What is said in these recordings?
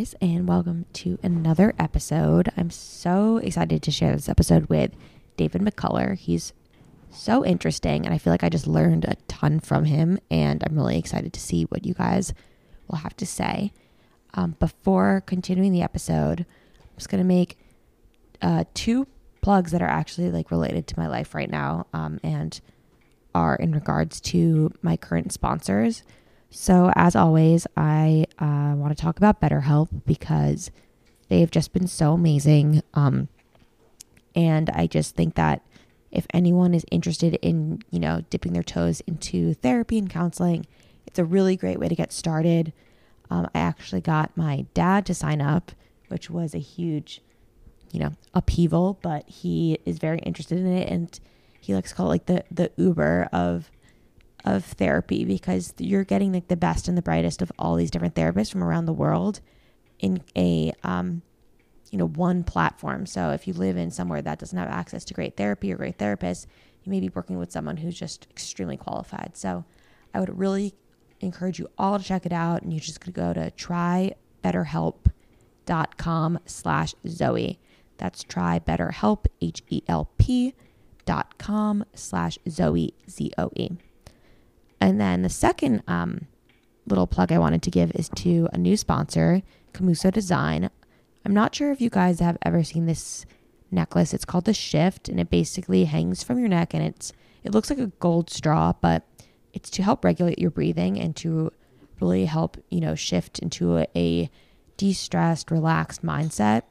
Guys, and welcome to another episode. I'm so excited to share this episode with David McCullough. He's so interesting, and I feel like I just learned a ton from him, and I'm really excited to see what you guys will have to say. Um, before continuing the episode, I'm just going to make uh, two plugs that are actually like related to my life right now um, and are in regards to my current sponsors. So, as always, I uh, want to talk about BetterHelp because they've just been so amazing. Um, and I just think that if anyone is interested in, you know, dipping their toes into therapy and counseling, it's a really great way to get started. Um, I actually got my dad to sign up, which was a huge, you know, upheaval, but he is very interested in it. And he likes to call it like the, the Uber of of therapy because you're getting like the best and the brightest of all these different therapists from around the world in a um, you know one platform. So if you live in somewhere that doesn't have access to great therapy or great therapists, you may be working with someone who's just extremely qualified. So I would really encourage you all to check it out, and you just could go to trybetterhelp.com slash Zoe. That's trybetterhelp, H-E-L-P dot com slash Zoe, Z-O-E. And then the second um, little plug I wanted to give is to a new sponsor, Komuso Design. I'm not sure if you guys have ever seen this necklace. It's called the Shift, and it basically hangs from your neck, and it's it looks like a gold straw, but it's to help regulate your breathing and to really help you know shift into a, a de-stressed, relaxed mindset.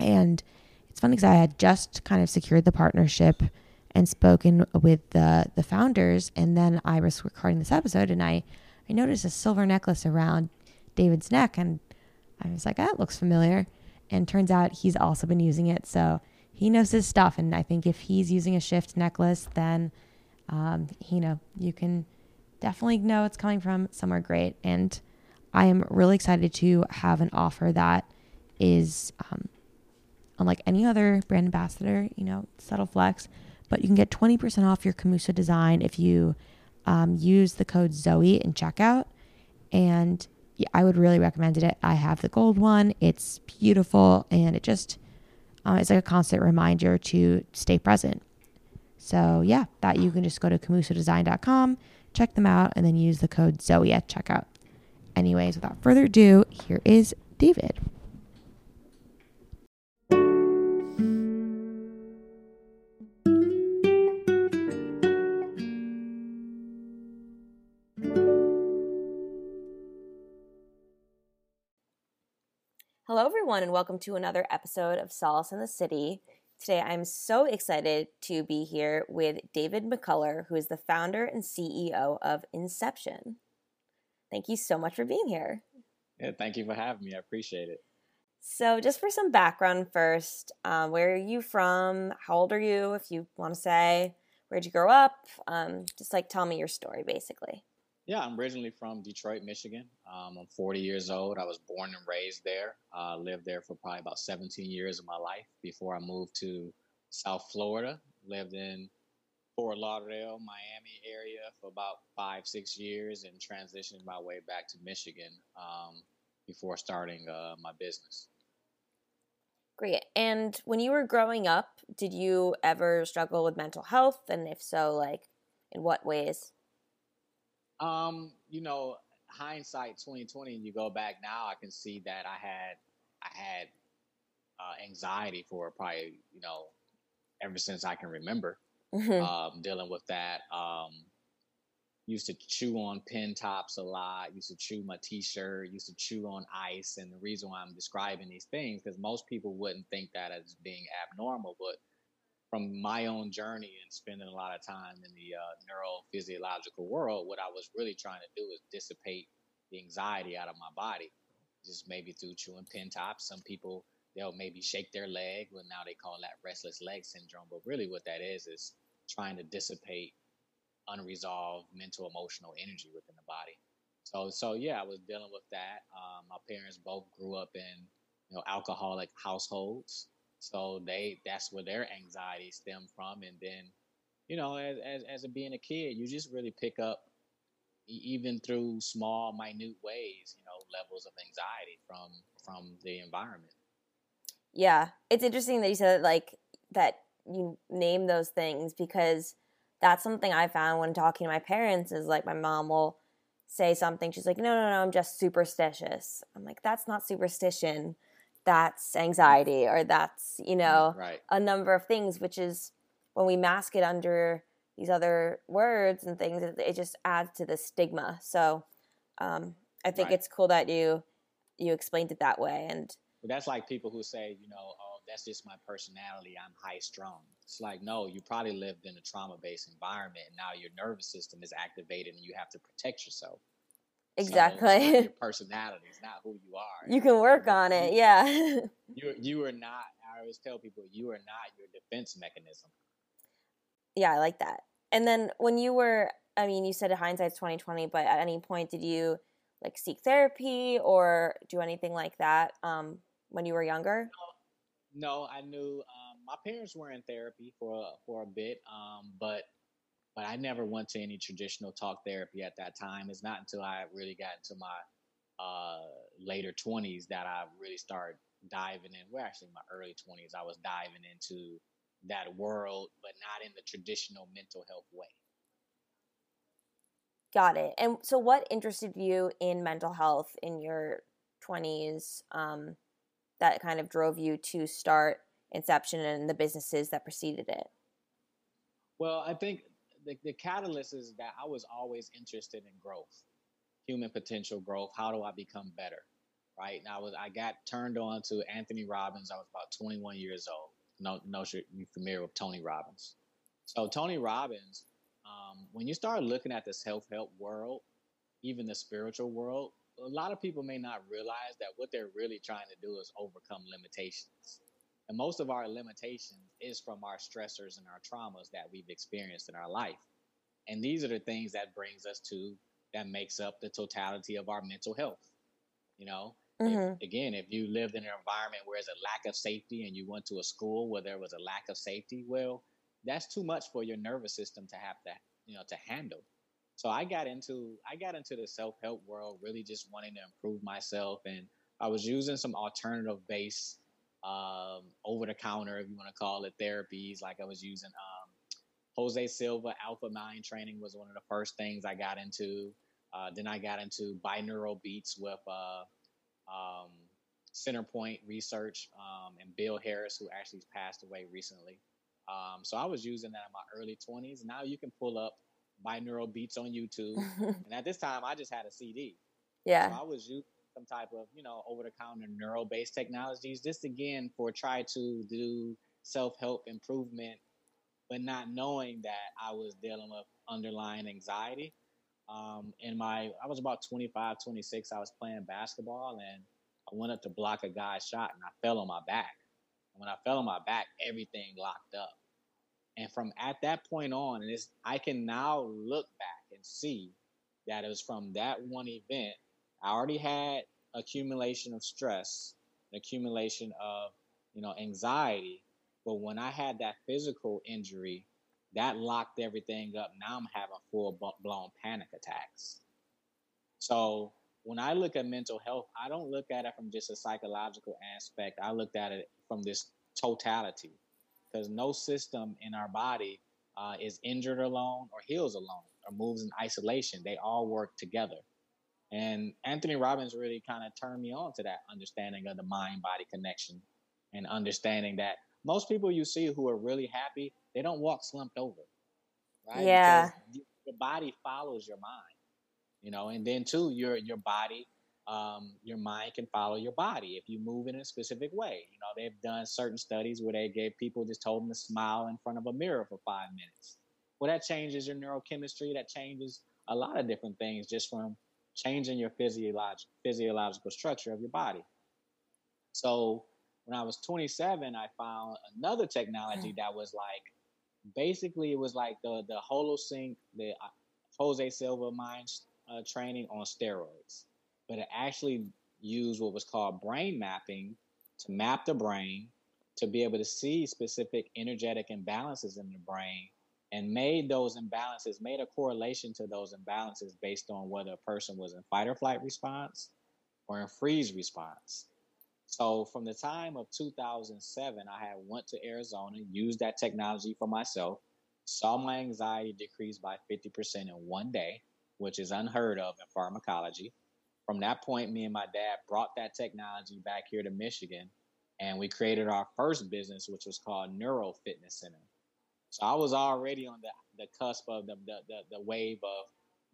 And it's funny because I had just kind of secured the partnership and spoken with the the founders. And then I was recording this episode and I I noticed a silver necklace around David's neck. And I was like that looks familiar. And turns out he's also been using it. So he knows his stuff. And I think if he's using a shift necklace then um, you know you can definitely know it's coming from somewhere great. And I am really excited to have an offer that is um, unlike any other brand ambassador you know subtle flex but you can get 20% off your Komuso design if you um, use the code Zoe in checkout. And yeah, I would really recommend it. I have the gold one. It's beautiful and it just uh, it's like a constant reminder to stay present. So yeah, that you can just go to komusodesign.com, check them out, and then use the code Zoe at checkout. Anyways, without further ado, here is David. Hello, everyone, and welcome to another episode of Solace in the City. Today, I'm so excited to be here with David McCullough, who is the founder and CEO of Inception. Thank you so much for being here. Yeah, thank you for having me. I appreciate it. So, just for some background first, um, where are you from? How old are you, if you want to say? Where'd you grow up? Um, just like tell me your story, basically. Yeah, I'm originally from Detroit, Michigan. Um, I'm 40 years old. I was born and raised there. Uh, lived there for probably about 17 years of my life before I moved to South Florida. Lived in Fort Lauderdale, Miami area for about five, six years, and transitioned my way back to Michigan um, before starting uh, my business. Great. And when you were growing up, did you ever struggle with mental health? And if so, like in what ways? Um, you know, hindsight 2020, and you go back now, I can see that I had I had uh, anxiety for probably you know ever since I can remember. Mm-hmm. Um, dealing with that. Um, used to chew on pen tops a lot. Used to chew my T-shirt. Used to chew on ice. And the reason why I'm describing these things because most people wouldn't think that as being abnormal, but from my own journey and spending a lot of time in the uh, neurophysiological world, what I was really trying to do is dissipate the anxiety out of my body, just maybe through chewing pin tops. Some people they'll maybe shake their leg, Well, now they call that restless leg syndrome. But really, what that is is trying to dissipate unresolved mental emotional energy within the body. So, so yeah, I was dealing with that. Um, my parents both grew up in you know alcoholic households. So they that's where their anxiety stemmed from. And then, you know, as as, as a, being a kid, you just really pick up even through small, minute ways, you know, levels of anxiety from from the environment. Yeah, it's interesting that you said like that you name those things because that's something I found when talking to my parents is like my mom will say something she's like no no no I'm just superstitious. I'm like that's not superstition. That's anxiety or that's, you know, right. a number of things which is when we mask it under these other words and things it, it just adds to the stigma. So um, I think Right. it's cool that you you explained it that way and But that's like people who say, you know, oh, that's just my personality. I'm high strung. It's like, no, you probably lived in a trauma based environment and now your nervous system is activated and you have to protect yourself. So it's not exactly your personality is not who you are. you can work on it. Yeah. You you are not. I always tell people you are not your defense mechanism. yeah, I like that. And then when you were, I mean, you said hindsight's twenty twenty, but at any point did you like seek therapy or do anything like that um, when you were younger? No, I knew um, my parents were in therapy for a, for a bit, um, but but I never went to any traditional talk therapy at that time. It's not until I really got into my uh, later twenties that I really started diving in. Well, actually, my early twenties, I was diving into that world, but not in the traditional mental health way. Got it. And so, what interested you in mental health in your twenties? Um, that kind of drove you to start Inception and the businesses that preceded it. Well, I think the, the catalyst is that I was always interested in growth, human potential growth. How do I become better? Right. And I was I got turned on to Anthony Robbins. I was about 21 years old. No, no, you're familiar with Tony Robbins. So Tony Robbins, um, when you start looking at the self-help world, even the spiritual world, a lot of people may not realize that what they're really trying to do is overcome limitations. And most of our limitations is from our stressors and our traumas that we've experienced in our life. And these are the things that brings us to that makes up the totality of our mental health. You know, If- hmm again, if you lived in an environment where there's a lack of safety and you went to a school where there was a lack of safety, well, that's too much for your nervous system to have to, you know, to handle. So I got into I got into the self help world, really just wanting to improve myself, and I was using some alternative based, um, over the counter, if you want to call it, therapies. Like I was using um, Jose Silva Alpha Mind training was one of the first things I got into. Uh, then I got into binaural beats with uh, um, Centerpointe Research and Bill Harris, who actually passed away recently. Um, so I was using that in my early 20s. Now you can pull up binaural beats on YouTube. and at this time, I just had a CD. yeah. So I was using some type of, you know, over the counter neural based technologies, just again for try to do self help improvement, but not knowing that I was dealing with underlying anxiety. Um, in my, I was about 25, 26. I was playing basketball and I went up to block a guy's shot and I fell on my back. And when I fell on my back, everything locked up. And from at that point on, and it's, I can now look back and see that it was from that one event I already had accumulation of stress, accumulation of, you know, anxiety. But when I had that physical injury, that locked everything up. Now I'm having full blown panic attacks. So when I look at mental health, I don't look at it from just a psychological aspect. I looked at it from this totality because no system in our body uh, is injured alone or heals alone or moves in isolation. They all work together. And Anthony Robbins really kind of turned me on to that understanding of the mind body connection and understanding that most people you see who are really happy, they don't walk slumped over. Right? Yeah. Because your body follows your mind. You know, and then too, your your body, um, your mind can follow your body if you move in a specific way. You know, they've done certain studies where they gave people just told them to smile in front of a mirror for five minutes. Well, that changes your neurochemistry. That changes a lot of different things just from changing your physiolog- physiological structure of your body. So when I was 27, I found another technology that was like basically it was like the the HoloSync, the uh, Jose Silva mind uh, training on steroids, but it actually used what was called brain mapping to map the brain to be able to see specific energetic imbalances in the brain and made those imbalances, made a correlation to those imbalances based on whether a person was in fight or flight response or in freeze response. So from the time of 2007, I had went to Arizona, used that technology for myself, saw my anxiety decrease by 50% in one day, which is unheard of in pharmacology. From that point, me and my dad brought that technology back here to Michigan, and we created our first business, which was called Neuro Fitness Center. So I was already on the, the cusp of the, the, the, the wave of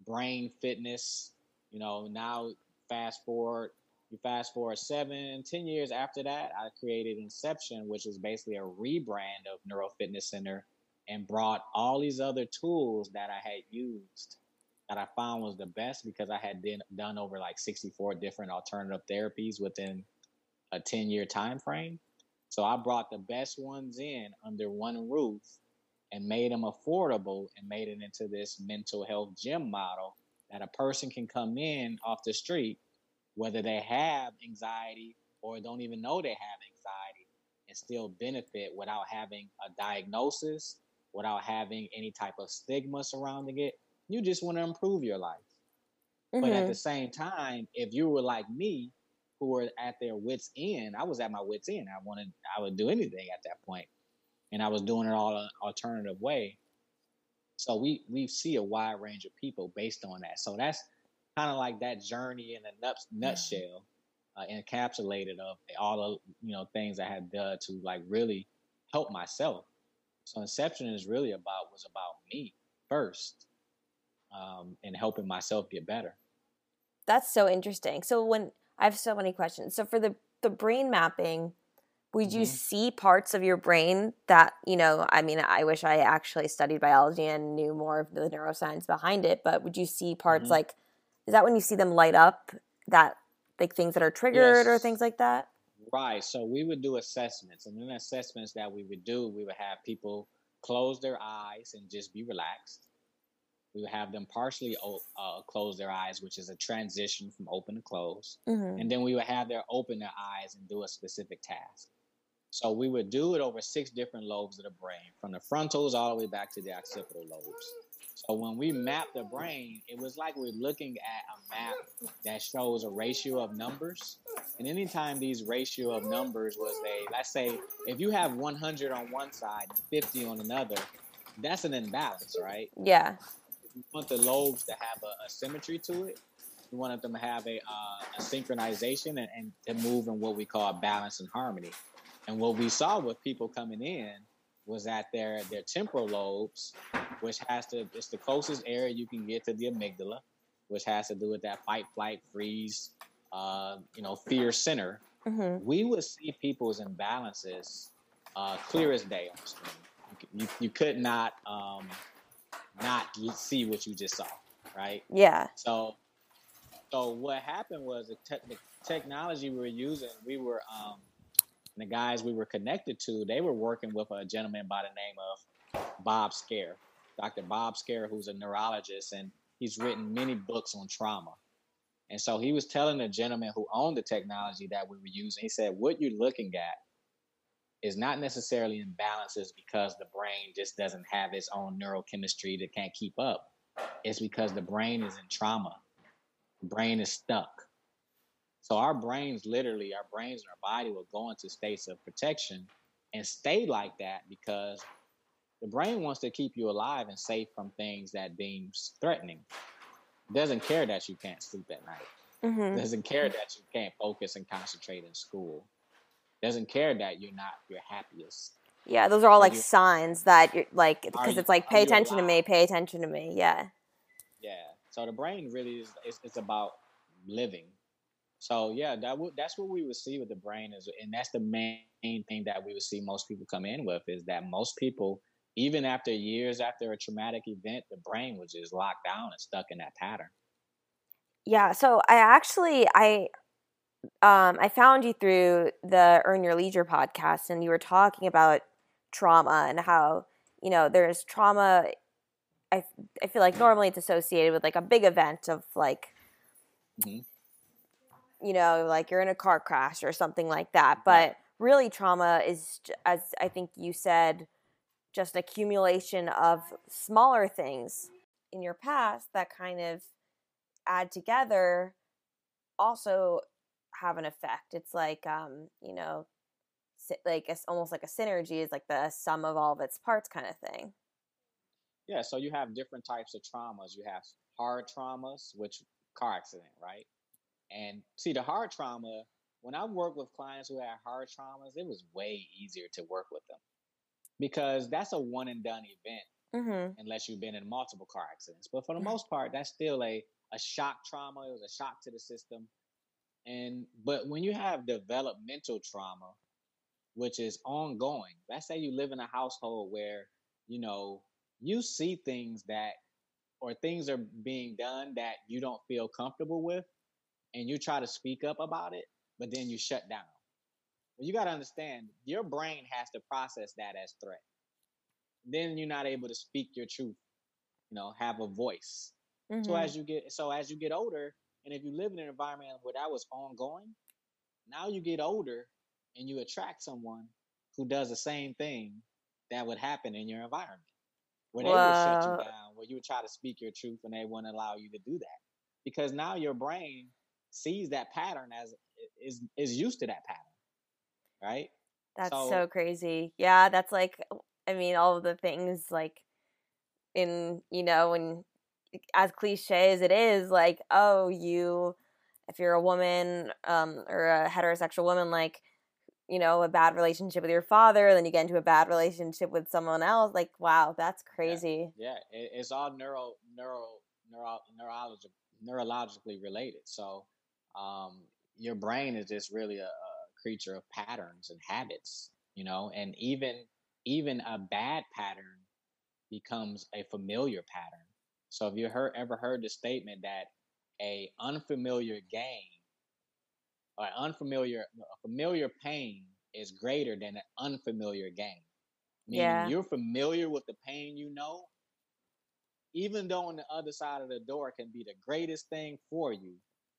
brain fitness. You know, now fast forward, you fast forward seven, ten years after that, I created Inception, which is basically a rebrand of Neuro Fitness Center and brought all these other tools that I had used that I found was the best because I had been, done over like 64 different alternative therapies within a 10 year time frame. So I brought the best ones in under one roof and made them affordable and made it into this mental health gym model that a person can come in off the street, whether they have anxiety or don't even know they have anxiety, and still benefit without having a diagnosis, without having any type of stigma surrounding it. You just want to improve your life. Mm-hmm. But at mm-hmm. the same time, if you were like me, who were at their wits end, I was at my wits end. I wanted, I would do anything at that point and I was doing it all an alternative way. So we we see a wide range of people based on that. So that's kind of like that journey in a nut, nutshell, uh, encapsulated of all the you know things I had done to like really help myself. So Inception is really about was about me first, um, and helping myself get better. That's so interesting. So when I have so many questions. So for the the brain mapping, would you mm-hmm. see parts of your brain that you know i mean i wish i actually studied biology and knew more of the neuroscience behind it but would you see parts mm-hmm. like is that when you see them light up that like things that are triggered yes. or things like that right so we would do assessments and then assessments that we would do we would have people close their eyes and just be relaxed we would have them partially uh, close their eyes, which is a transition from open to close. Mm-hmm. And then we would have them open their eyes and do a specific task. So we would do it over six different lobes of the brain, from the frontals all the way back to the occipital lobes. So when we map the brain, it was like we're looking at a map that shows a ratio of numbers. And anytime these ratio of numbers was a, let's say, if you have 100 on one side and 50 on another, that's an imbalance, right? Yeah. You want the lobes to have a, a symmetry to it, you want them to have a, uh, a synchronization and, and to move in what we call balance and harmony. And what we saw with people coming in was that their their temporal lobes, which has to it's the closest area you can get to the amygdala, which has to do with that fight, flight, freeze, uh, you know, fear center. Mm-hmm. We would see people's imbalances uh, clear as day on the screen. You, you could not um, not see what you just saw, right? Yeah. So, so what happened was the, te- the technology we were using, we were um, and the guys we were connected to, they were working with a gentleman by the name of Bob Scaer, Dr. Bob Scaer, who's a neurologist, and he's written many books on trauma. And so he was telling the gentleman who owned the technology that we were using, he said, What you're looking at is not necessarily imbalances because the brain just doesn't have its own neurochemistry that can't keep up. It's because the brain is in trauma. The brain is stuck. So our brains, literally, our brains and our body will go into states of protection and stay like that because the brain wants to keep you alive and safe from things that deems threatening. doesn't care that you can't sleep at night. Mm-hmm. Doesn't care that you can't focus and concentrate in school. Doesn't care that you're not your happiest. Yeah, those are all like you, signs that you're like because it's like pay attention to me, pay attention to me. Yeah. Yeah. So the brain really is it's, it's about living so yeah, that that's what we would see with the brain is, and that's the main thing that we would see most people come in with is that most people, even after years after a traumatic event, the brain was just locked down and stuck in that pattern. Yeah. So I actually I um, I found you through the Earn Your Leisure podcast, and you were talking about trauma and how you know there's trauma. I I feel like normally it's associated with like a big event of like. Mm-hmm you know, like you're in a car crash or something like that. But really, trauma is, as I think you said, just an accumulation of smaller things in your past that kind of add together also have an effect. It's like um, you know, like it's almost like a synergy is like the sum of all of its parts kind of thing. Yeah, so you have different types of traumas. You have hard traumas, which car accident, right? And see the hard trauma, when I work with clients who had hard traumas, it was way easier to work with them because that's a one and done event mm-hmm. unless you've been in multiple car accidents. But for the most part, that's still a, a shock trauma. It was a shock to the system. And but when you have developmental trauma, which is ongoing, let's say you live in a household where, you know, you see things that or things are being done that you don't feel comfortable with and you try to speak up about it, but then you shut down. Well, you got to understand your brain has to process that as threat. Then you're not able to speak your truth, you know, have a voice. Mm-hmm. So as you get so as you get older, and if you live in an environment where that was ongoing, now you get older and you attract someone who does the same thing that would happen in your environment. Where they would shut you down, where you would try to speak your truth and they wouldn't allow you to do that. Because now your brain sees that pattern as is is used to that pattern right? That's so, so crazy. Yeah, that's like I mean all of the things like in you know when as cliche as it is like oh you if you're a woman um or a heterosexual woman like you know a bad relationship with your father then you get into a bad relationship with someone else like wow that's crazy yeah, yeah. It, it's all neuro neuro neuro neurologic neurologically related so um your brain is just really a, creature of patterns and habits, you know, and even even a bad pattern becomes a familiar pattern. So have you heard ever heard the statement that a unfamiliar gain or unfamiliar a familiar pain is greater than an unfamiliar gain? Meaning yeah. you're familiar with the pain you know, even though on the other side of the door can be the greatest thing for you,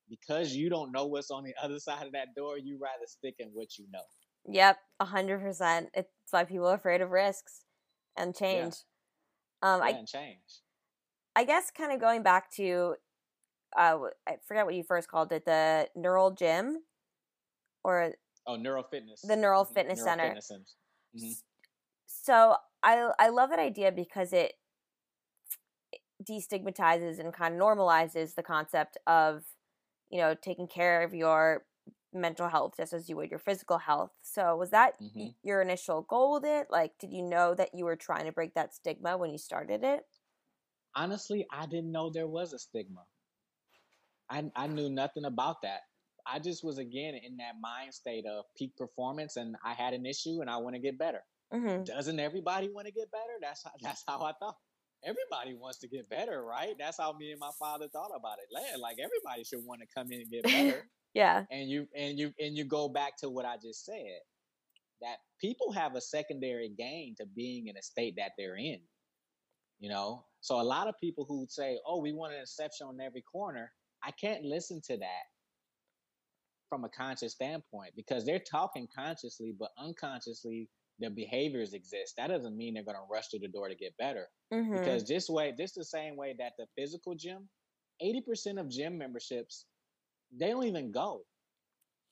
because you don't know what's on the other side of that door, you rather stick in what you know. Yep, a hundred percent. It's why people are afraid of risks and change. Yeah. Um, yeah, I and change. I guess kind of going back to, uh, I forget what you first called it, the neural gym, or oh, neural fitness, the neural mm-hmm. fitness neural center. Fitness mm-hmm. So I I love that idea because it destigmatizes and kind of normalizes the concept of you know, taking care of your mental health just as you would your physical health. So, was that mm-hmm. your initial goal with it? Like, did you know that you were trying to break that stigma when you started it? Honestly, I didn't know there was a stigma. I, I knew nothing about that. I just was again in that mind state of peak performance, and I had an issue, and I want to get better. Mm-hmm. Doesn't everybody want to get better? That's how, that's how I thought everybody wants to get better, right? That's how me and my father thought about it. Like everybody should want to come in and get better. yeah. And you and you and you go back to what I just said. That people have a secondary gain to being in a state that they're in. You know? So a lot of people who say, "Oh, we want an Inception on every corner," I can't listen to that from a conscious standpoint because they're talking consciously, but unconsciously their behaviors exist. That doesn't mean they're going to rush to the door to get better. Mm-hmm. Because this way, this the same way that the physical gym, 80% of gym memberships, they don't even go.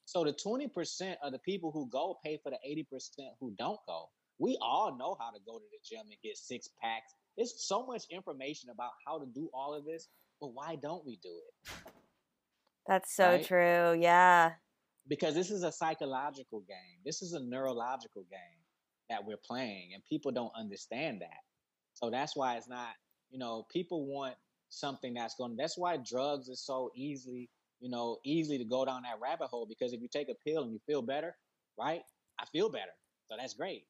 So the 20% of the people who go pay for the 80% who don't go. We all know how to go to the gym and get six packs. There's so much information about how to do all of this, but why don't we do it? That's so right? true. Yeah. Because this is a psychological game. This is a neurological game that we're playing and people don't understand that. So that's why it's not you know people want something that's going that's why drugs is so easily you know easily to go down that rabbit hole because if you take a pill and you feel better right i feel better. So that's great.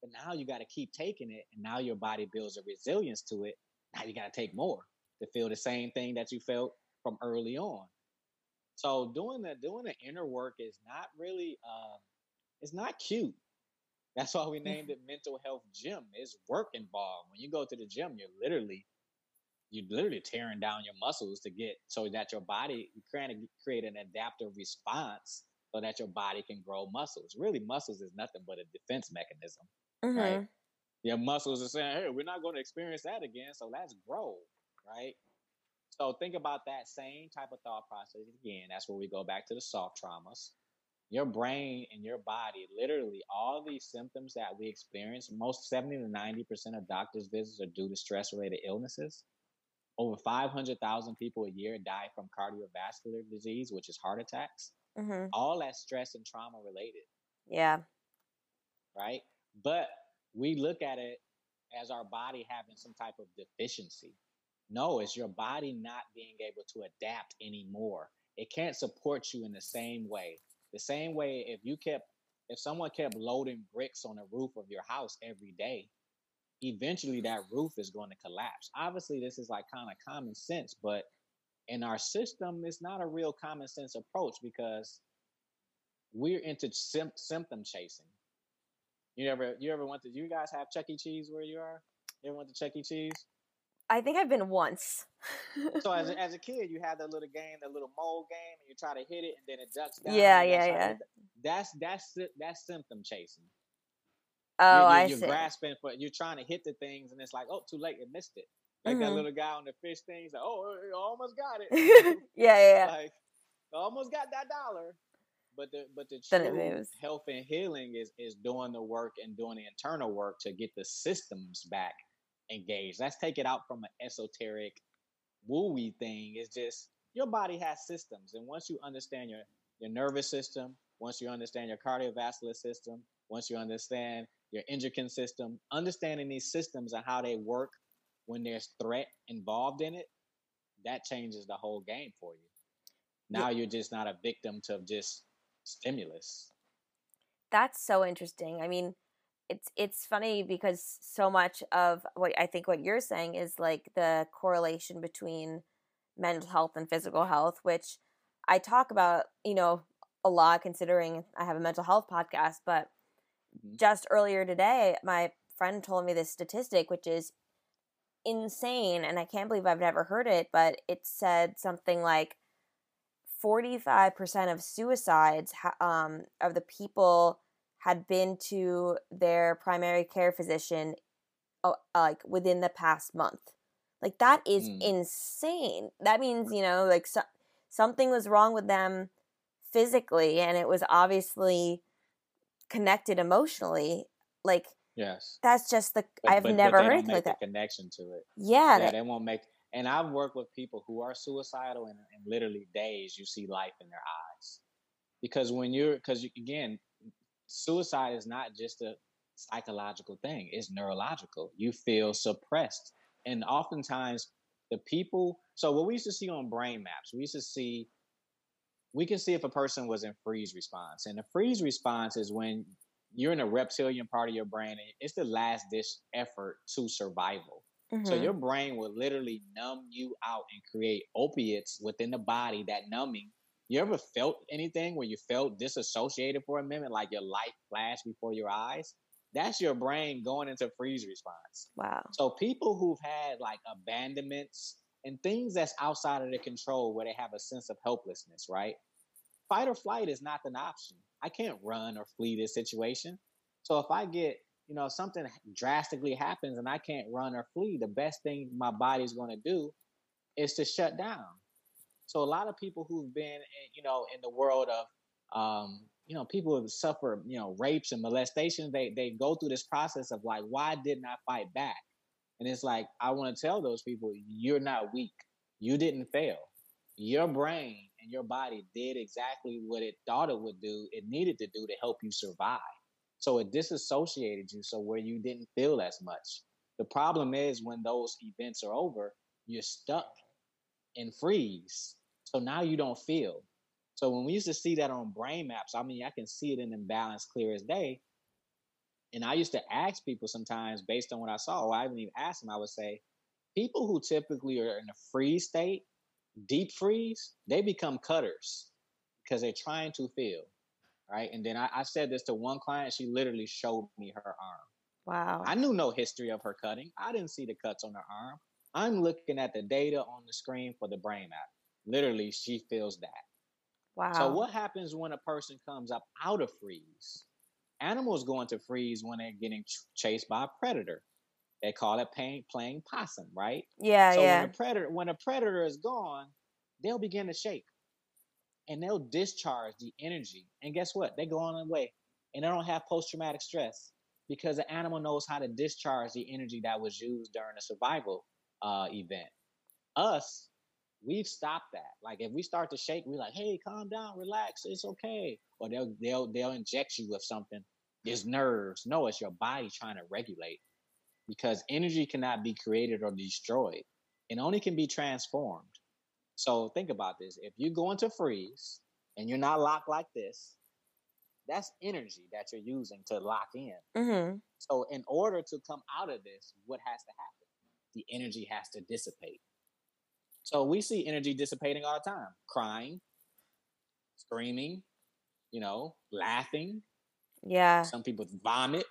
But now you got to keep taking it and now your body builds a resilience to it. Now you got to take more to feel the same thing that you felt from early on. So doing the doing the inner work is not really uh, it's not cute that's why we named it mental health gym. It's work involved. When you go to the gym, you're literally you're literally tearing down your muscles to get so that your body you to create an adaptive response so that your body can grow muscles. Really, muscles is nothing but a defense mechanism, mm-hmm. right? Your muscles are saying, "Hey, we're not going to experience that again, so let's grow." Right. So think about that same type of thought process again. That's where we go back to the soft traumas. Your brain and your body, literally, all these symptoms that we experience, most 70 to 90% of doctors' visits are due to stress related illnesses. Over 500,000 people a year die from cardiovascular disease, which is heart attacks. Mm-hmm. All that stress and trauma related, Yeah. right? But we look at it as our body having some type of deficiency. No, it's your body not being able to adapt anymore. It can't support you in the same way. The same way if you kept if someone kept loading bricks on the roof of your house every day, eventually that roof is going to collapse. Obviously, this is like kind of common sense, but in our system, it's not a real common sense approach because we're into sim- symptom chasing. You ever you ever went to you guys have Chuck E. Cheese where you are? You ever went to Chuck E. Cheese? I think I've been once. So as a, as a kid, you had that little game, that little mole game, and you try to hit it, and then it ducks down. Yeah, yeah, to yeah. That's that's that's symptom chasing. oh, you're, you're, I you're see. grasping for you're trying to hit the things, and it's like, oh, too late, it missed it. Like that Mhm. little guy on the fish thing. He's like, oh, I almost got it. yeah, yeah, yeah. like, almost got that dollar. But the but the true health and healing is is doing the work and doing the internal work to get the systems back engaged. Let's take it out from an esoteric woo-wee thing. It's just your body has systems, and once you understand your your nervous system, once you understand your cardiovascular system, once you understand your endocrine system, understanding these systems and how they work when there's threat involved in it, that changes the whole game for you. Yeah. Now you're just not a victim to just stimulus. That's so interesting. I mean, it's it's funny because so much of what I think what you're saying is like the correlation between mental health and physical health, which I talk about, you know, a lot considering I have a mental health podcast, but Mhm. just earlier today, my friend told me this statistic which is insane and I can't believe I've never heard it, but it said something like 45% of suicides um, of the people had been to their primary care physician uh, like within the past month like that is Mm. insane that means you know like so- something was wrong with them physically and it was obviously connected emotionally like Yes. that's just the But- i've but- but never they heard anything like that connection to it. yeah, Yeah, that- they won't make. And I've worked with people who are suicidal, and in literally days, you see life in their eyes. Because when you're, because again, suicide is not just a psychological thing; it's neurological. You feel suppressed, and oftentimes the people. So what we used to see on brain maps, we used to see. We can see if a person was in freeze response, and the freeze response is when you're in a reptilian part of your brain, and it's the last ditch effort to survival. So Mhm. your brain will literally numb you out and create opiates within the body. That numbing. You ever felt anything where you felt disassociated for a minute, like your life flashed before your eyes? That's your brain going into freeze response. wow So people who've had like abandonments and things that's outside of their control, where they have a sense of helplessness, right? Fight or flight is not an option. I can't run or flee this situation. So if I get, you know, something drastically happens and I can't run or flee, the best thing my body's going to do is to shut down. So a lot of people who've been, in, you know, in the world of, um, you know, people who suffer, you know, rapes and molestation, they they go through this process of like, why didn't I fight back? And it's like, I want to tell those people, you're not weak. You didn't fail. Your brain and your body did exactly what it thought it would do, it needed to do to help you survive. So it disassociated you so where you didn't feel as much. The problem is when those events are over, you're stuck in freeze. So now you don't feel. So when we used to see that on brain maps, I mean, I can see it in imbalance clear as day. And I used to ask people sometimes based on what I saw, or I wouldn't even ask them, I would say, people who typically are in a freeze state, deep freeze, they become cutters because they're trying to feel. Right. And then I, I said this to one client, she literally showed me her arm. wow I knew no history of her cutting. I didn't see the cuts on her arm. I'm looking at the data on the screen for the brain map. Literally, she feels that. wow So what happens when a person comes up out of freeze? Animals go into freeze when they're getting ch- chased by a predator. They call it playing, playing possum, right? Yeah, so yeah. when a predator when a predator is gone, they'll begin to shake, and they'll discharge the energy. And guess what? They go on their way, and they don't have post traumatic stress because the animal knows how to discharge the energy that was used during a survival uh, event. Us, we've stopped that. Like if we start to shake, we're like, "Hey, calm down, relax, it's okay." Or they'll they'll they'll inject you with something. It's nerves. No, it's your body trying to regulate because energy cannot be created or destroyed. It only can be transformed. So think about this. If you go into freeze and you're not locked like this, that's energy that you're using to lock in. Mm-hmm. So in order to come out of this, what has to happen? The energy has to dissipate. So we see energy dissipating all the time, crying, screaming, you know, laughing. Yeah. Some people vomit.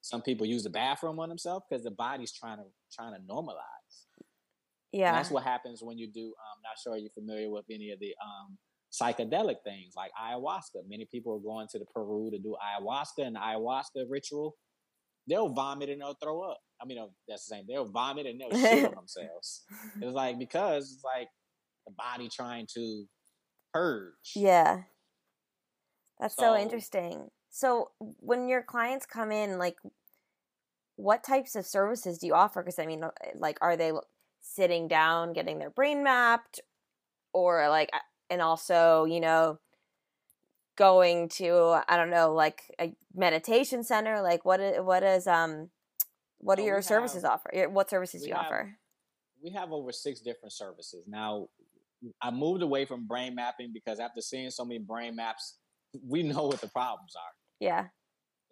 Some people use the bathroom on themselves because the body's trying to trying to normalize. Yeah. And that's what happens when you do. I'm not sure you're familiar with any of the um, psychedelic things like ayahuasca. Many people are going to the Peru to do ayahuasca and the ayahuasca ritual. They'll vomit and they'll throw up. I mean, that's the same. They'll vomit and they'll shit on themselves. It's like because it's like the body trying to purge. Yeah. That's so, So- interesting. So when your clients come in, like, what types of services do you offer? Because I mean, uh, like, are they sitting down, getting their brain mapped, or like, and also, you know, going to I don't know, like a meditation center? Like, what i- what is um, what are we your services have- offer? What services do you have- offer? we have over six different services. Now, I moved away from brain mapping because after seeing so many brain maps, we know what the problems are. Yeah.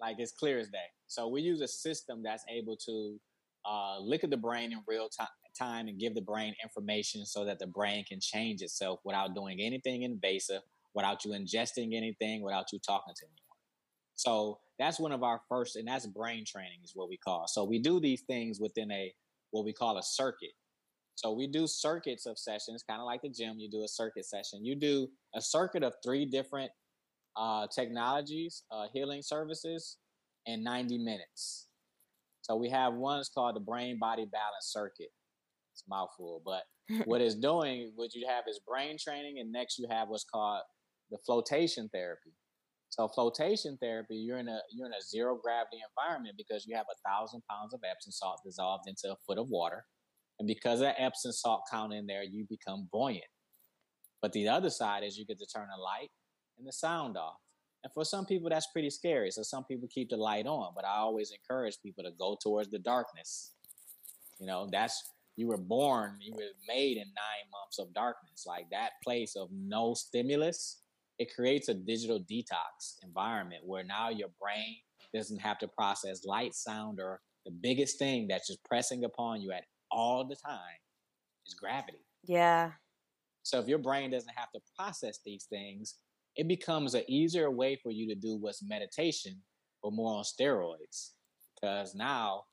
Like it's clear as day. So we use a system that's able to uh, look at the brain in real ti- time and give the brain information so that the brain can change itself without doing anything invasive, without you ingesting anything, without you talking to anyone. So that's one of our first, and that's brain training is what we call. So we do these things within a what we call a circuit. So we do circuits of sessions, kind of like the gym. You do a circuit session. You do a circuit of three different uh, technologies, uh, healing services, in 90 minutes. So we have one is called the brain body balance circuit. It's a mouthful, but what it's doing, what you have is brain training, and next you have what's called the flotation therapy. So flotation therapy, you're in a you're in a zero gravity environment because you have a thousand pounds of Epsom salt dissolved into a foot of water, and because that Epsom salt count in there, you become buoyant. But the other side is you get to turn the light and the sound off. And for some people, that's pretty scary. So some people keep the light on, but I always encourage people to go towards the darkness. You know, that's you were born, you were made in nine months of darkness. Like that place of no stimulus, it creates a digital detox environment where now your brain doesn't have to process light, sound, or the biggest thing that's just pressing upon you at all the time is gravity. Yeah. So if your brain doesn't have to process these things, it becomes an easier way for you to do what's meditation, but more on steroids. Because now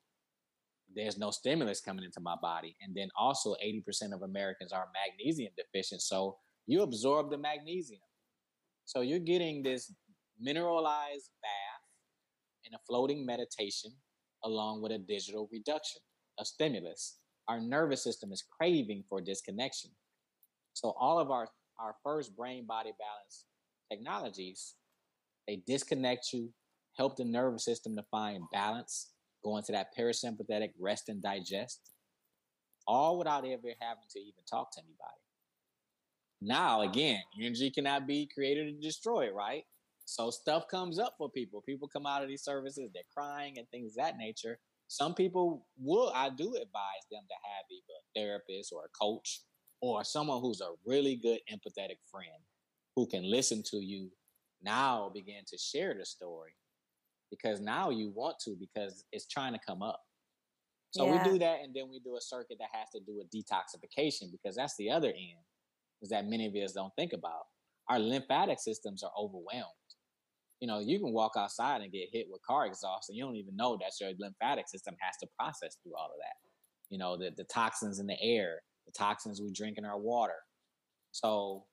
there's no stimulus coming into my body. And then also 80% of Americans are magnesium deficient. So you absorb the magnesium. So you're getting this mineralized bath and a floating meditation along with a digital reduction of stimulus. Our nervous system is craving for disconnection. So all of our our first brain body balance technologies, they disconnect you, help the nervous system to find balance, go into that parasympathetic rest and digest, all without ever having to even talk to anybody. Now, again, energy cannot be created or destroyed, right? So stuff comes up for people. People come out of these services, they're crying and things of that nature. Some people will, I do advise them to have either a therapist or a coach or someone who's a really good empathetic friend who can listen to you now begin to share the story because now you want to because it's trying to come up. So Yeah. we do that and then we do a circuit that has to do with detoxification because that's the other end that many of us don't think about. Our lymphatic systems are overwhelmed. You know, you can walk outside and get hit with car exhaust and you don't even know that your lymphatic system has to process through all of that. You know, the, the toxins in the air, the toxins we drink in our water. So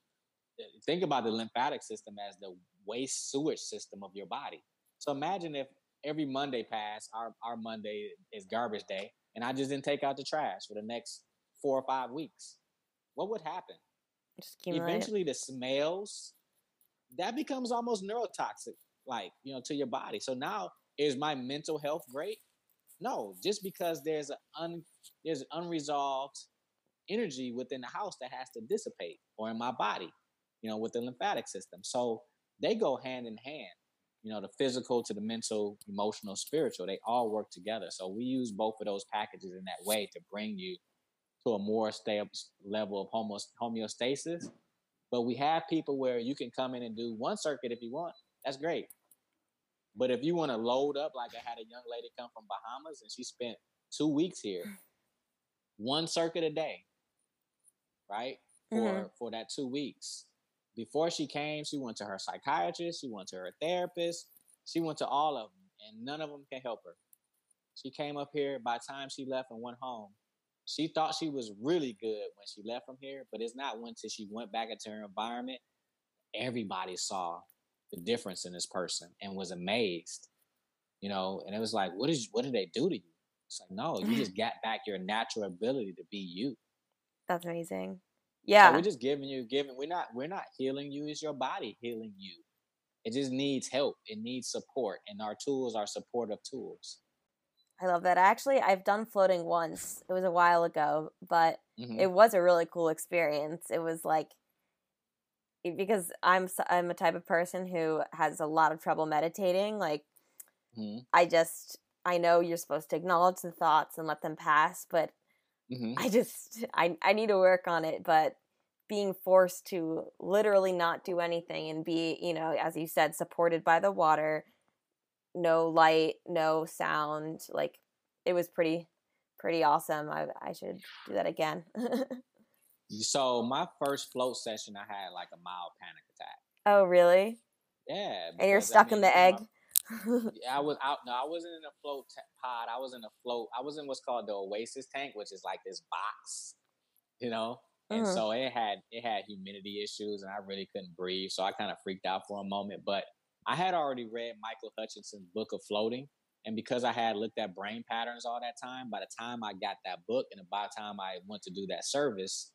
uh, think about the lymphatic system as the waste sewage system of your body. So imagine if every Monday passed, our, our Monday is garbage day, and I just didn't take out the trash for the next four or five weeks. What would happen? Eventually, the smells that becomes almost neurotoxic, like you know, to your body. So now, is my mental health great? No, just because there's an un, there's unresolved energy within the house that has to dissipate, or in my body, you know, with the lymphatic system. So they go hand in hand. You know, the physical to the mental, emotional, spiritual, they all work together. So we use both of those packages in that way to bring you to a more stable level of homeostasis. But we have people where you can come in and do one circuit if you want. That's great. But if you want to load up, like I had a young lady come from Bahamas and she spent two weeks here, one circuit a day, right? For mm-hmm. for that two weeks. Before she came, she went to her psychiatrist, she went to her therapist, she went to all of them, and none of them can help her. She came up here. By the time she left and went home, she thought she was really good when she left from here, but it's not until she went back into her environment. Everybody saw the difference in this person and was amazed, you know. And it was like, what is what did they do to you? It's like, no, you just got back your natural ability to be you. That's amazing. Yeah, so we're just giving you, giving. We're not, we're not healing you. It's your body healing you. It just needs help. It needs support, and our tools are supportive tools. I love that. Actually, I've done floating once. It was a while ago, but mm-hmm. it was a really cool experience. It was like because I'm I'm a type of person who has a lot of trouble meditating. Like mm-hmm. I just I know you're supposed to acknowledge the thoughts and let them pass, but mm-hmm. I just I I need to work on it. But being forced to literally not do anything and be, you know, as you said, supported by the water no light, no sound. Like it was pretty pretty awesome. I I should do that again. so my first float session, I had like a mild panic attack. Oh really? Yeah. And you're stuck I mean, in the egg. yeah, I was out. No, I wasn't in a float t- pod. I was in a float. I was in what's called the Oasis tank, which is like this box, you know. And mm-hmm. so it had it had humidity issues, and I really couldn't breathe. So I kind of freaked out for a moment. But I had already read Michael Hutchison's book of floating. And because I had looked at brain patterns all that time, by the time I got that book and by the time I went to do that service,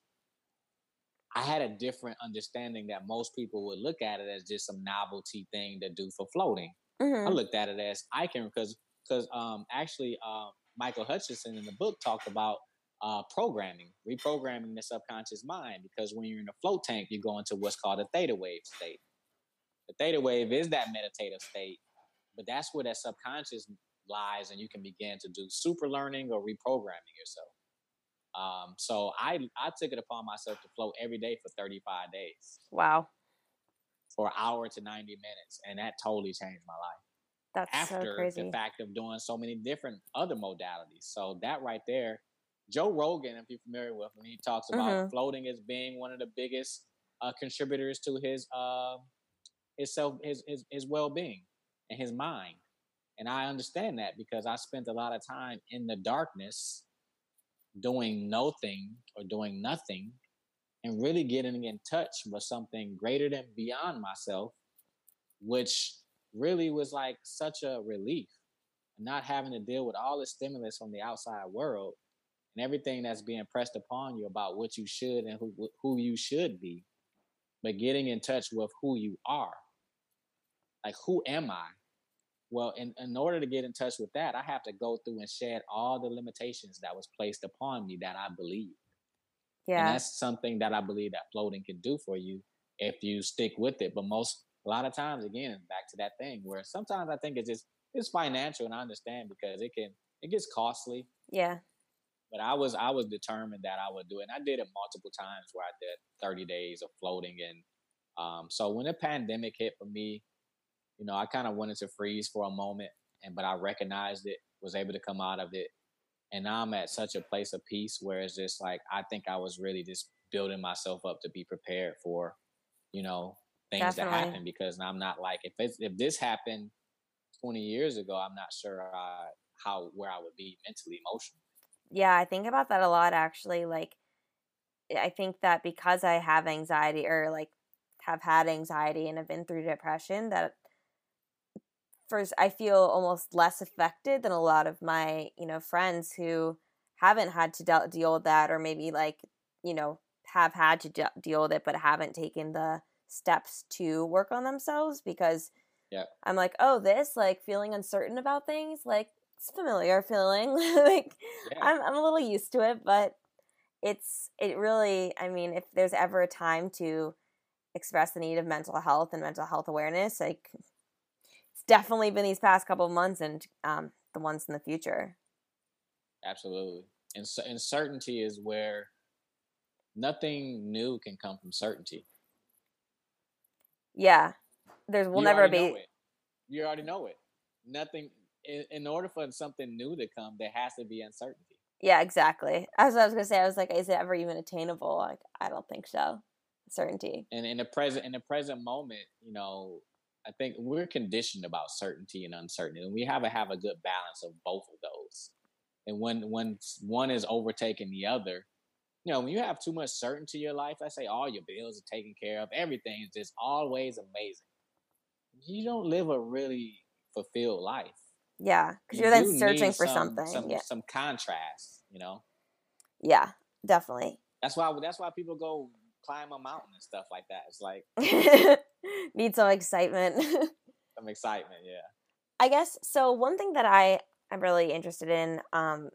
I had a different understanding that most people would look at it as just some novelty thing to do for floating. Mm-hmm. I looked at it as I can because because um, actually uh, Michael Hutchinson in the book talked about uh, programming, reprogramming the subconscious mind. Because when you're in a float tank, you go into what's called a theta wave state. The theta wave is that meditative state, but that's where that subconscious lies, and you can begin to do super learning or reprogramming yourself. Um, so I I took it upon myself to float every day for 35 days. Wow. For an hour to 90 minutes, and that totally changed my life. That's after so the fact of doing so many different other modalities. So that right there, Joe Rogan, if you're familiar with him, he talks about mm-hmm. floating as being one of the biggest uh, contributors to his uh, his self his his, his well-being and his mind. And i understand that because i spent a lot of time in the darkness doing nothing or doing nothing and really getting in touch with something greater than beyond myself which really was like such a relief. Not having to deal with all the stimulus from the outside world and everything that's being pressed upon you about what you should and who, who you should be but getting in touch with who you are like, who am I? Well, in, in order to get in touch with that, I have to go through and shed all the limitations that was placed upon me that I believe. Yeah. And that's something that I believe that floating can do for you if you stick with it. But most, a lot of times, again, back to that thing where sometimes I think it's just, it's financial and I understand because it can, it gets costly. Yeah. But I was, I was determined that I would do it. And I did it multiple times where I did 30 days of floating. And um, so when the pandemic hit for me, you know, I kind of wanted to freeze for a moment, and but I recognized it, was able to come out of it, and now I'm at such a place of peace where it's just like I think I was really just building myself up to be prepared for, you know, things Definitely. that happen because I'm not like if it's, if this happened 20 years ago, I'm not sure uh, how where I would be mentally, emotionally. Yeah, I think about that a lot actually. Like, I think that because I have anxiety or like have had anxiety and have been through depression, that first I feel almost less affected than a lot of my, you know, friends who haven't had to de- deal with that or maybe like, you know, have had to de- deal with it but haven't taken the steps to work on themselves because yeah. I'm like, "Oh, this like feeling uncertain about things, like it's familiar feeling. like Yeah. I'm I'm a little used to it, but it's it really I mean, if there's ever a time to express the need of mental health and mental health awareness, like it's definitely been these past couple of months and um the ones in the future. Absolutely. And certainty is where nothing new can come from certainty. Yeah. There's will You never be. You already know it. Nothing. In, in order for something new to come, there has to be uncertainty. Yeah, exactly. As I was gonna say, I was like, is it ever even attainable? Like, I don't think so. Certainty. And in the present, in the present moment, you know, I think we're conditioned about certainty and uncertainty, and we have to have a good balance of both of those. And when when one is overtaking the other, you know, when you have too much certainty in your life, I say all your bills are taken care of, everything is just always amazing. You don't live a really fulfilled life. Yeah, because You you're then searching for some, something. some, yeah, some contrast. You know, yeah, definitely. that's why that's why people go climb a mountain and stuff like that. It's like Need some excitement. some excitement. Yeah. I guess so. One thing that I am really interested in, um,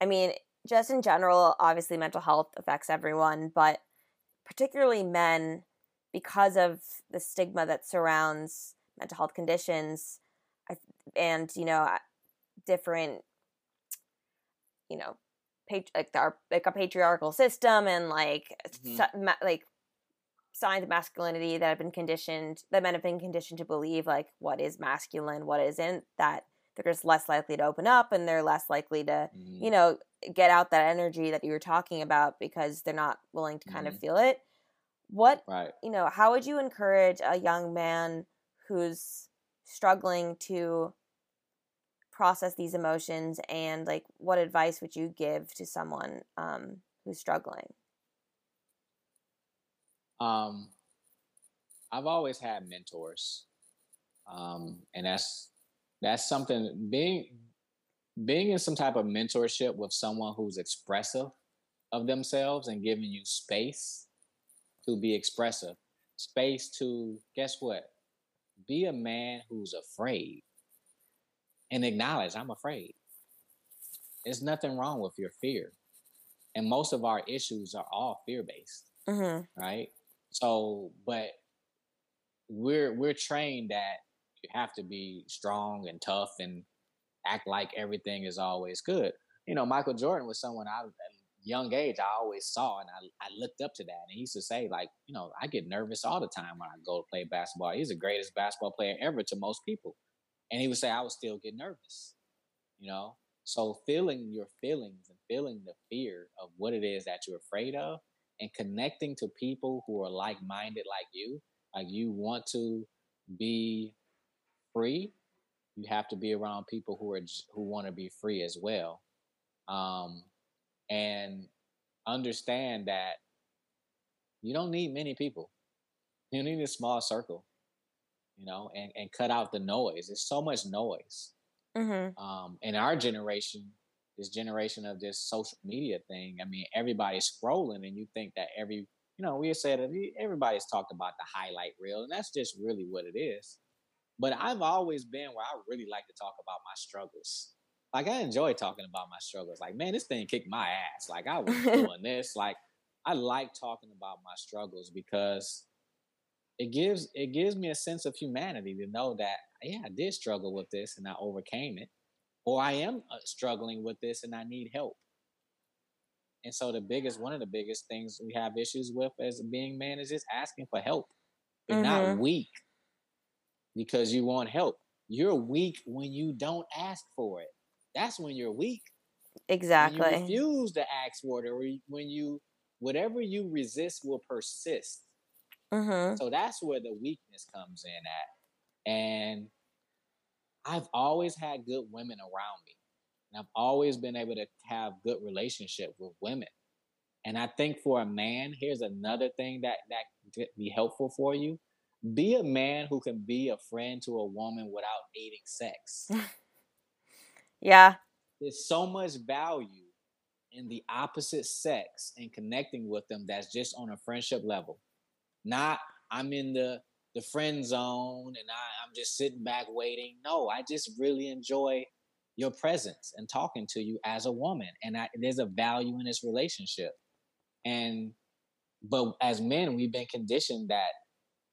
I mean, just in general, obviously mental health affects everyone, but particularly men, because of the stigma that surrounds mental health conditions, and you know, different, you know, like our like a patriarchal system and like Mhm. so- ma- like signs of masculinity that have been conditioned that men have been conditioned to believe like what is masculine what isn't that they're just less likely to open up and they're less likely to Mhm. you know get out that energy that you were talking about because they're not willing to kind of Mhm. feel it what Right. you know how would you encourage a young man who's struggling to process these emotions and like what advice would you give to someone um, who's struggling? Um, I've always had mentors, um, and that's that's something being being in some type of mentorship with someone who's expressive of themselves and giving you space to be expressive, space to guess what, be a man who's afraid and acknowledge I'm afraid. There's nothing wrong with your fear, and most of our issues are all fear based mm-hmm. right? So, but we're we're trained that you have to be strong and tough and act like everything is always good. You know, Michael Jordan was someone I at young age I always saw and I, I looked up to that. And he used to say, like, you know, I get nervous all the time when I go to play basketball. He's the greatest basketball player ever to most people. And he would say I would still get nervous. You know? So feeling your feelings and feeling the fear of what it is that you're afraid of and connecting to people who are like minded like you, like you want to be free, you have to be around people who are who want to be free as well, um, and understand that you don't need many people. You need a small circle, you know, and and cut out the noise. There's so much noise Mm-hmm. um, in our generation, this generation of this social media thing, I mean, everybody's scrolling, and you think that every, you know, we said that everybody's talked about the highlight reel, and that's just really what it is. But I've always been where I really like to talk about my struggles. Like I enjoy talking about my struggles. Like, man, this thing kicked my ass. Like I was doing this. Like I like talking about my struggles because it gives it gives me a sense of humanity to know that yeah, I did struggle with this and I overcame it, or I am uh, struggling with this and I need help. And so the biggest one of the biggest things we have issues with as being man is just asking for help. You're not Mhm. weak because you want help. You're weak when you don't ask for it. That's when you're weak. When you Exactly. refuse to ask for it, or when you whatever you resist will persist. Mm-hmm. So that's where the weakness comes in at. And I've always had good women around me. And I've always been able to have good relationship with women. And I think for a man, here's another thing that that could be helpful for you. be a man who can be a friend to a woman without needing sex. yeah. There's so much value in the opposite sex and connecting with them that's just on a friendship level. Not I'm in the the friend zone and I, I'm just sitting back waiting. No, I just really enjoy your presence and talking to you as a woman. And I, there's a value in this relationship. And but as men, we've been conditioned that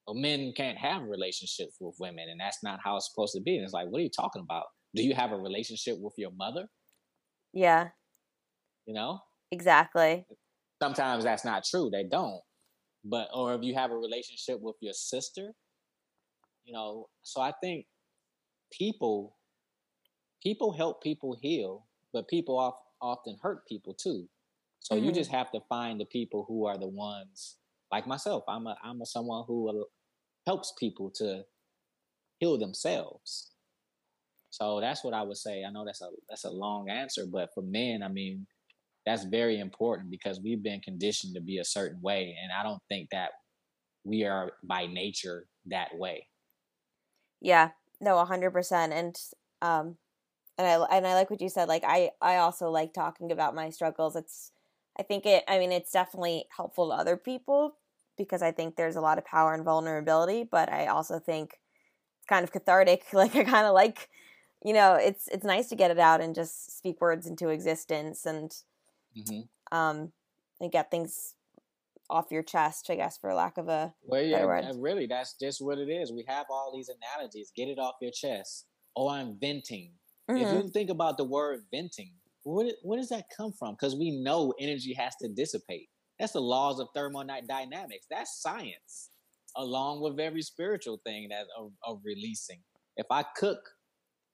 well, men can't have relationships with women, and that's not how it's supposed to be. And it's like, what are you talking about? Do you have a relationship with your mother? Yeah. You know? Exactly. Sometimes that's not true. They don't. But or if you have a relationship with your sister, you know, so I think people people help people heal, but people often hurt people too. So mm-hmm. you just have to find the people who are the ones like myself. I'm a I'm a someone who helps people to heal themselves. So that's what I would say. I know that's a that's a long answer, but for men, I mean, that's very important because we've been conditioned to be a certain way, and I don't think that we are by nature that way. Yeah, no, hundred percent, and um, and I and I like what you said. Like I I also like talking about my struggles. It's I think it. I mean, it's definitely helpful to other people because I think there's a lot of power and vulnerability, but I also think it's kind of cathartic. Like I kind of like, you know, it's it's nice to get it out and just speak words into existence and mm-hmm. um and get things off your chest, I guess, for lack of a well, yeah, better word. really, that's just what it is. We have all these analogies. Get it off your chest. Oh, I'm venting. Mm-hmm. If you think about the word venting, what where does that come from? Because we know energy has to dissipate. That's the laws of thermodynamics. That's science, along with every spiritual thing that of, of releasing. If I cook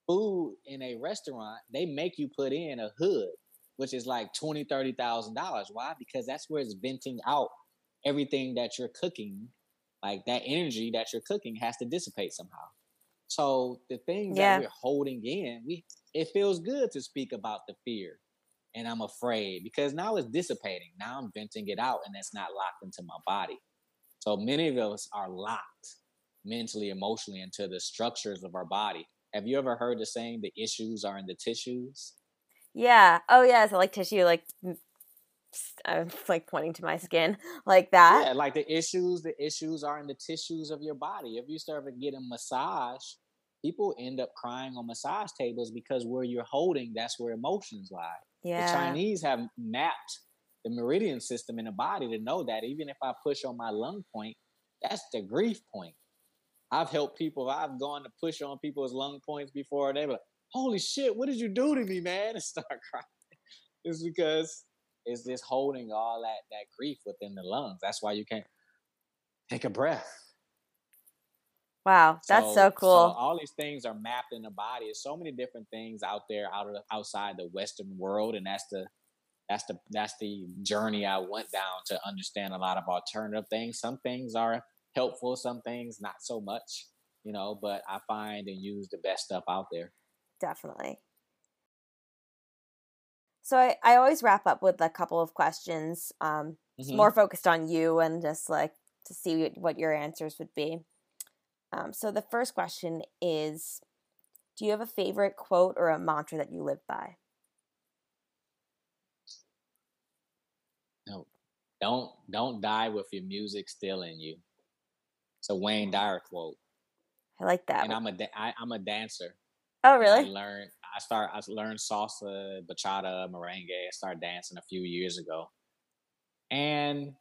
food in a restaurant, they make you put in a hood, which is like twenty, thirty thousand dollars. Why? Because that's where it's venting out everything that you're cooking. Like that energy that you're cooking has to dissipate somehow. So the things yeah. that we're holding in, we it feels good to speak about the fear and I'm afraid because now it's dissipating. Now I'm venting it out and it's not locked into my body. So many of us are locked mentally, emotionally into the structures of our body. Have you ever heard the saying the issues are in the tissues? Yeah. Oh yeah, so like tissue like I'm uh, like pointing to my skin like that. Yeah, like the issues, the issues are in the tissues of your body. If you start to get a massage, people end up crying on massage tables because where you're holding, that's where emotions lie. Yeah. The Chinese have mapped the meridian system in the body to know that even if I push on my lung point, that's the grief point. I've helped people, I've gone to push on people's lung points before. They were like, holy shit, what did you do to me, man? And start crying. It's because it's just holding all that that grief within the lungs. That's why you can't take a breath. Wow, that's so, so cool. So all these things are mapped in the body. There's so many different things out there out of outside the Western world, and that's the that's the that's the journey I went down to understand a lot of alternative things. Some things are helpful, some things not so much, you know. But I find and use the best stuff out there. Definitely. So I, I always wrap up with a couple of questions, um, mm-hmm. more focused on you and just like to see what your answers would be. Um, so the first question is Do you have a favorite quote or a mantra that you live by? No, don't don't die with your music still in you. It's a Wayne Dyer quote. I like that. And I'm a I, I'm a dancer. Oh, really? I learned. I start. I learned salsa, bachata, merengue. I started dancing a few years ago, and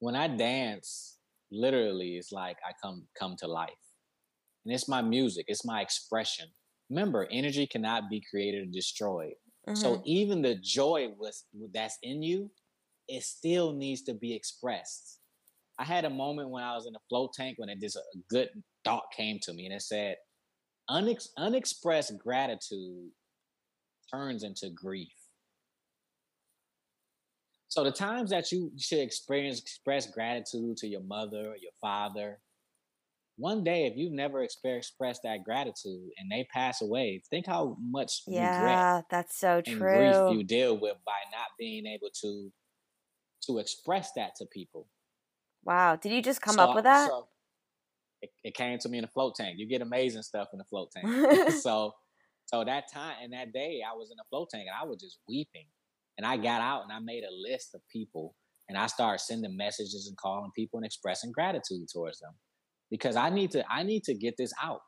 when I dance, literally it's like I come come to life. And it's my music, it's my expression. Remember, energy cannot be created or destroyed. Mm-hmm. So even the joy was that's in you, it still needs to be expressed. I had a moment when I was in a float tank when it just a good thought came to me and it said, Unex- unexpressed gratitude turns into grief. So the times that you should experience express gratitude to your mother or your father, one day if you've never expressed that gratitude and they pass away, think how much yeah, that's so true. grief you deal with by not being able to to express that to people. Wow, did you just come so, up with that? So, it, it came to me in a float tank. You get amazing stuff in a float tank. so so that time and that day I was in a float tank and I was just weeping. And I got out and I made a list of people and I started sending messages and calling people and expressing gratitude towards them. Because I need to I need to get this out.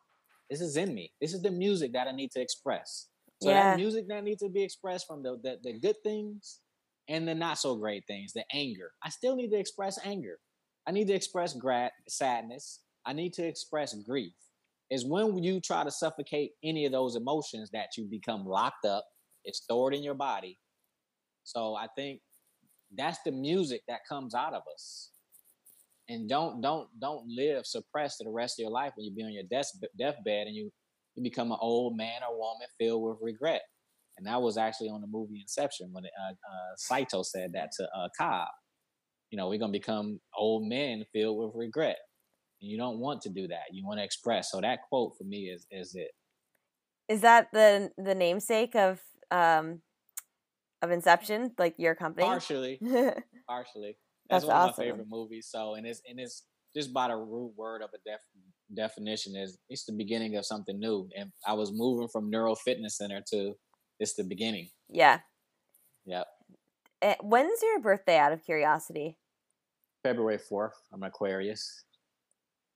This is in me. This is the music that I need to express. So yeah. that music that needs to be expressed from the, the, the good things and the not so great things, the anger. I still need to express anger. I need to express grat- sadness. I need to express grief. Is when you try to suffocate any of those emotions that you become locked up, it's stored in your body. So I think that's the music that comes out of us. And don't don't don't live suppressed the rest of your life when you be on your death deathbed and you you become an old man or woman filled with regret. And that was actually on the movie Inception when uh, uh, Saito said that to uh, Cobb. You know, we're gonna become old men filled with regret, you don't want to do that. You want to express. So that quote for me is is it. Is that the the namesake of um of Inception, like your company? Partially, partially. That's, That's one awesome. of my favorite movies. So, and it's and it's just by the root word of a def, definition is it's the beginning of something new. And I was moving from Neuro Fitness Center to it's the beginning. Yeah. Yep. Eh, when's your birthday? Out of curiosity. February fourth. I'm Aquarius.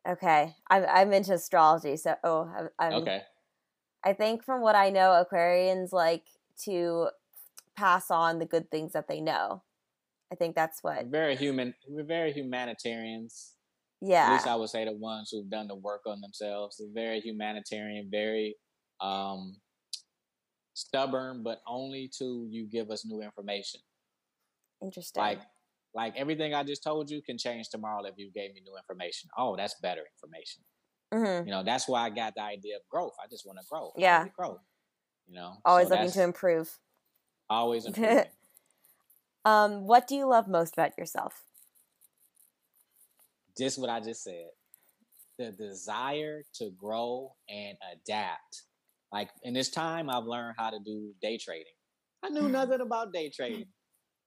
Okay, I'm I'm into astrology, so oh, I'm, okay. I think from what I know, Aquarians like to pass on the good things that they know. I think that's what. We're very human. We're very humanitarians. Yeah. At least I would say the ones who've done the work on themselves. They're very humanitarian, very um, stubborn, but only to you give us new information. Interesting. Like like everything I just told you can change tomorrow if you gave me new information. Oh, that's better information. Mm-hmm. You know, that's why I got the idea of growth. I just want to grow. Yeah. grow. You know, always so looking to improve. Always improving. um, what do you love most about yourself? Just what I just said. The desire to grow and adapt. Like in this time, I've learned how to do day trading. I knew nothing about day trading.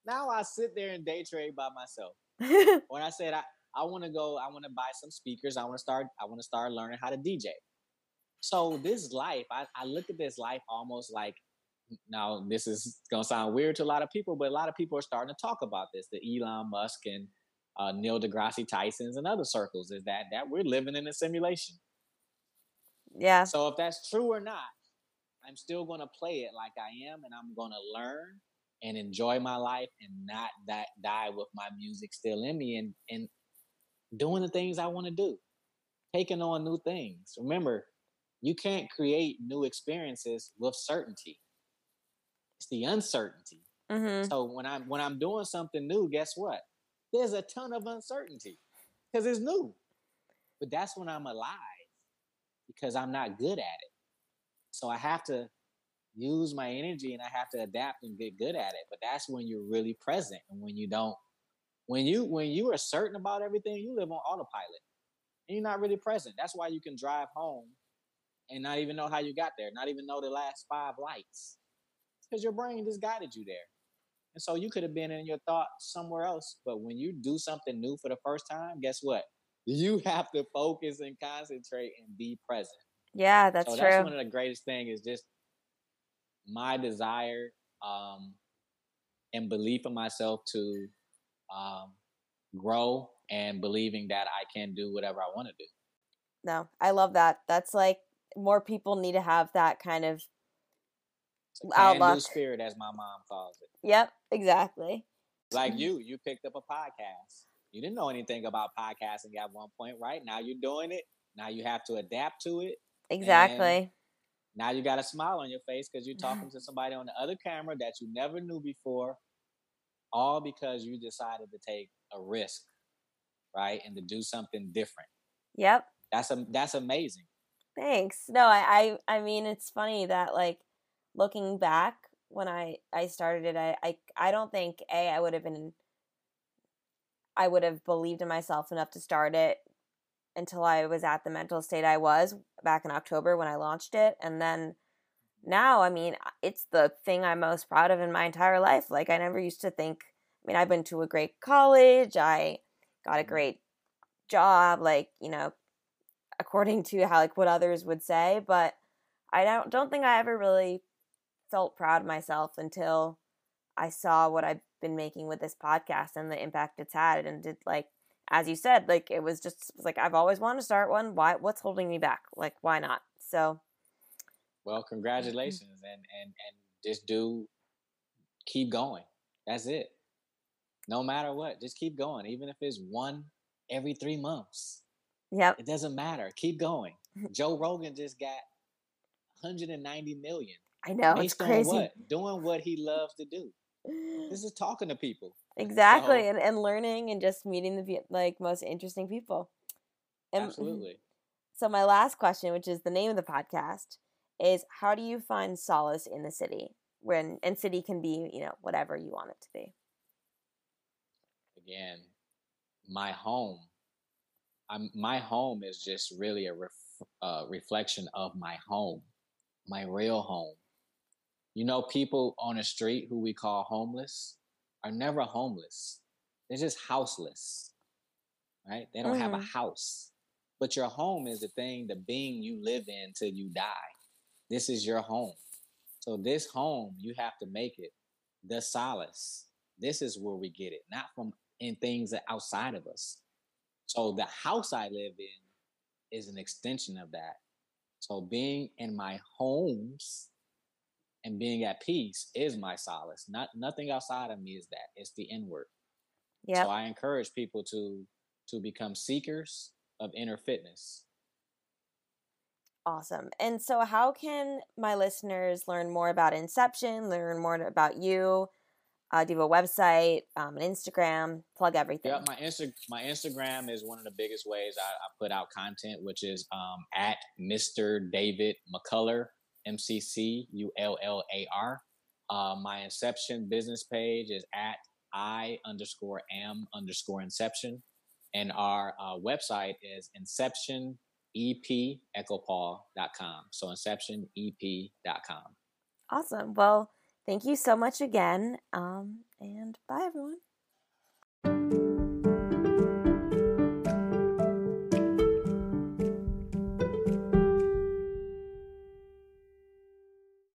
Now I sit there and day trade by myself. when I said I, I want to go, I want to buy some speakers. I want to start. I want to start learning how to DJ. So this life, I, I look at this life almost like now this is gonna sound weird to a lot of people, but a lot of people are starting to talk about this. The Elon Musk and uh, Neil deGrasse Tyson's and other circles is that that we're living in a simulation. Yeah. So if that's true or not, I'm still gonna play it like I am, and I'm gonna learn and enjoy my life and not that die with my music still in me and and doing the things I want to do, taking on new things. Remember, you can't create new experiences with certainty. It's the uncertainty. Mm-hmm. So when I'm when I'm doing something new, guess what? There's a ton of uncertainty because it's new. But that's when I'm alive because I'm not good at it. So I have to use my energy and I have to adapt and get good at it. But that's when you're really present and when you don't when you when you are certain about everything, you live on autopilot. And you're not really present. That's why you can drive home and not even know how you got there, not even know the last five lights because your brain just guided you there. And so you could have been in your thoughts somewhere else. But when you do something new for the first time, guess what? You have to focus and concentrate and be present. Yeah, that's so true. That's one of the greatest things is just my desire um, and belief in myself to um, grow and believing that I can do whatever I want to do. No, I love that. That's like more people need to have that kind of outlook. spirit, as my mom calls it. Yep, exactly. Like you, you picked up a podcast. You didn't know anything about podcasting at one point, right? Now you're doing it. Now you have to adapt to it. Exactly. Now you got a smile on your face because you're talking to somebody on the other camera that you never knew before, all because you decided to take a risk, right, and to do something different. Yep. That's a that's amazing. Thanks. No, I I, I mean it's funny that like looking back when I I started it, I I, I don't think a I would have been I would have believed in myself enough to start it until I was at the mental state I was back in October when I launched it, and then now I mean it's the thing I'm most proud of in my entire life. Like I never used to think. I mean, I've been to a great college. I got a mm-hmm. great job. Like you know, according to how like what others would say, but I don't don't think I ever really felt proud of myself until I saw what I've been making with this podcast and the impact it's had and did like as you said, like it was just like I've always wanted to start one. Why what's holding me back? Like why not? So well, mm-hmm. congratulations and and and just do keep going. That's it. No matter what, just keep going. Even if it's one every three months. Yep. It doesn't matter. Keep going. Joe Rogan just got 190 million. I know. It's crazy. What? Doing what he loves to do. This is talking to people. Exactly. So, and, and learning and just meeting the like most interesting people. And, absolutely. So my last question, which is the name of the podcast, is how do you find solace in the city? When and city can be, you know, whatever you want it to be. Again, my home. I'm my home is just really a ref, uh, reflection of my home, my real home. You know, people on the street who we call homeless are never homeless. They're just houseless, right? They don't mm-hmm. have a mm-hmm. house. But your home is the thing, the being you live in till you die. This is your home. So this home, you have to make it the solace. This is where we get it, not from in things that outside of us. So the house I live in is an extension of that. So being in my homes and being at peace is my solace. Not nothing outside of me is that. It's the inward. Yeah. So I encourage people to to become seekers of inner fitness. Awesome. And so how can my listeners learn more about Inception, learn more about you? Uh, do you have a website, um, an Instagram? Plug everything. Yeah, my Insta- my Instagram is one of the biggest ways I, I put out content, which is um, at Mr. David McCullar, M C C U L L A R. Uh, my Inception business page is at I underscore am underscore Inception, and our uh, website is Inception EP com. So inceptionep.com. Awesome. Well, Thank you so much again. Um, and bye, everyone.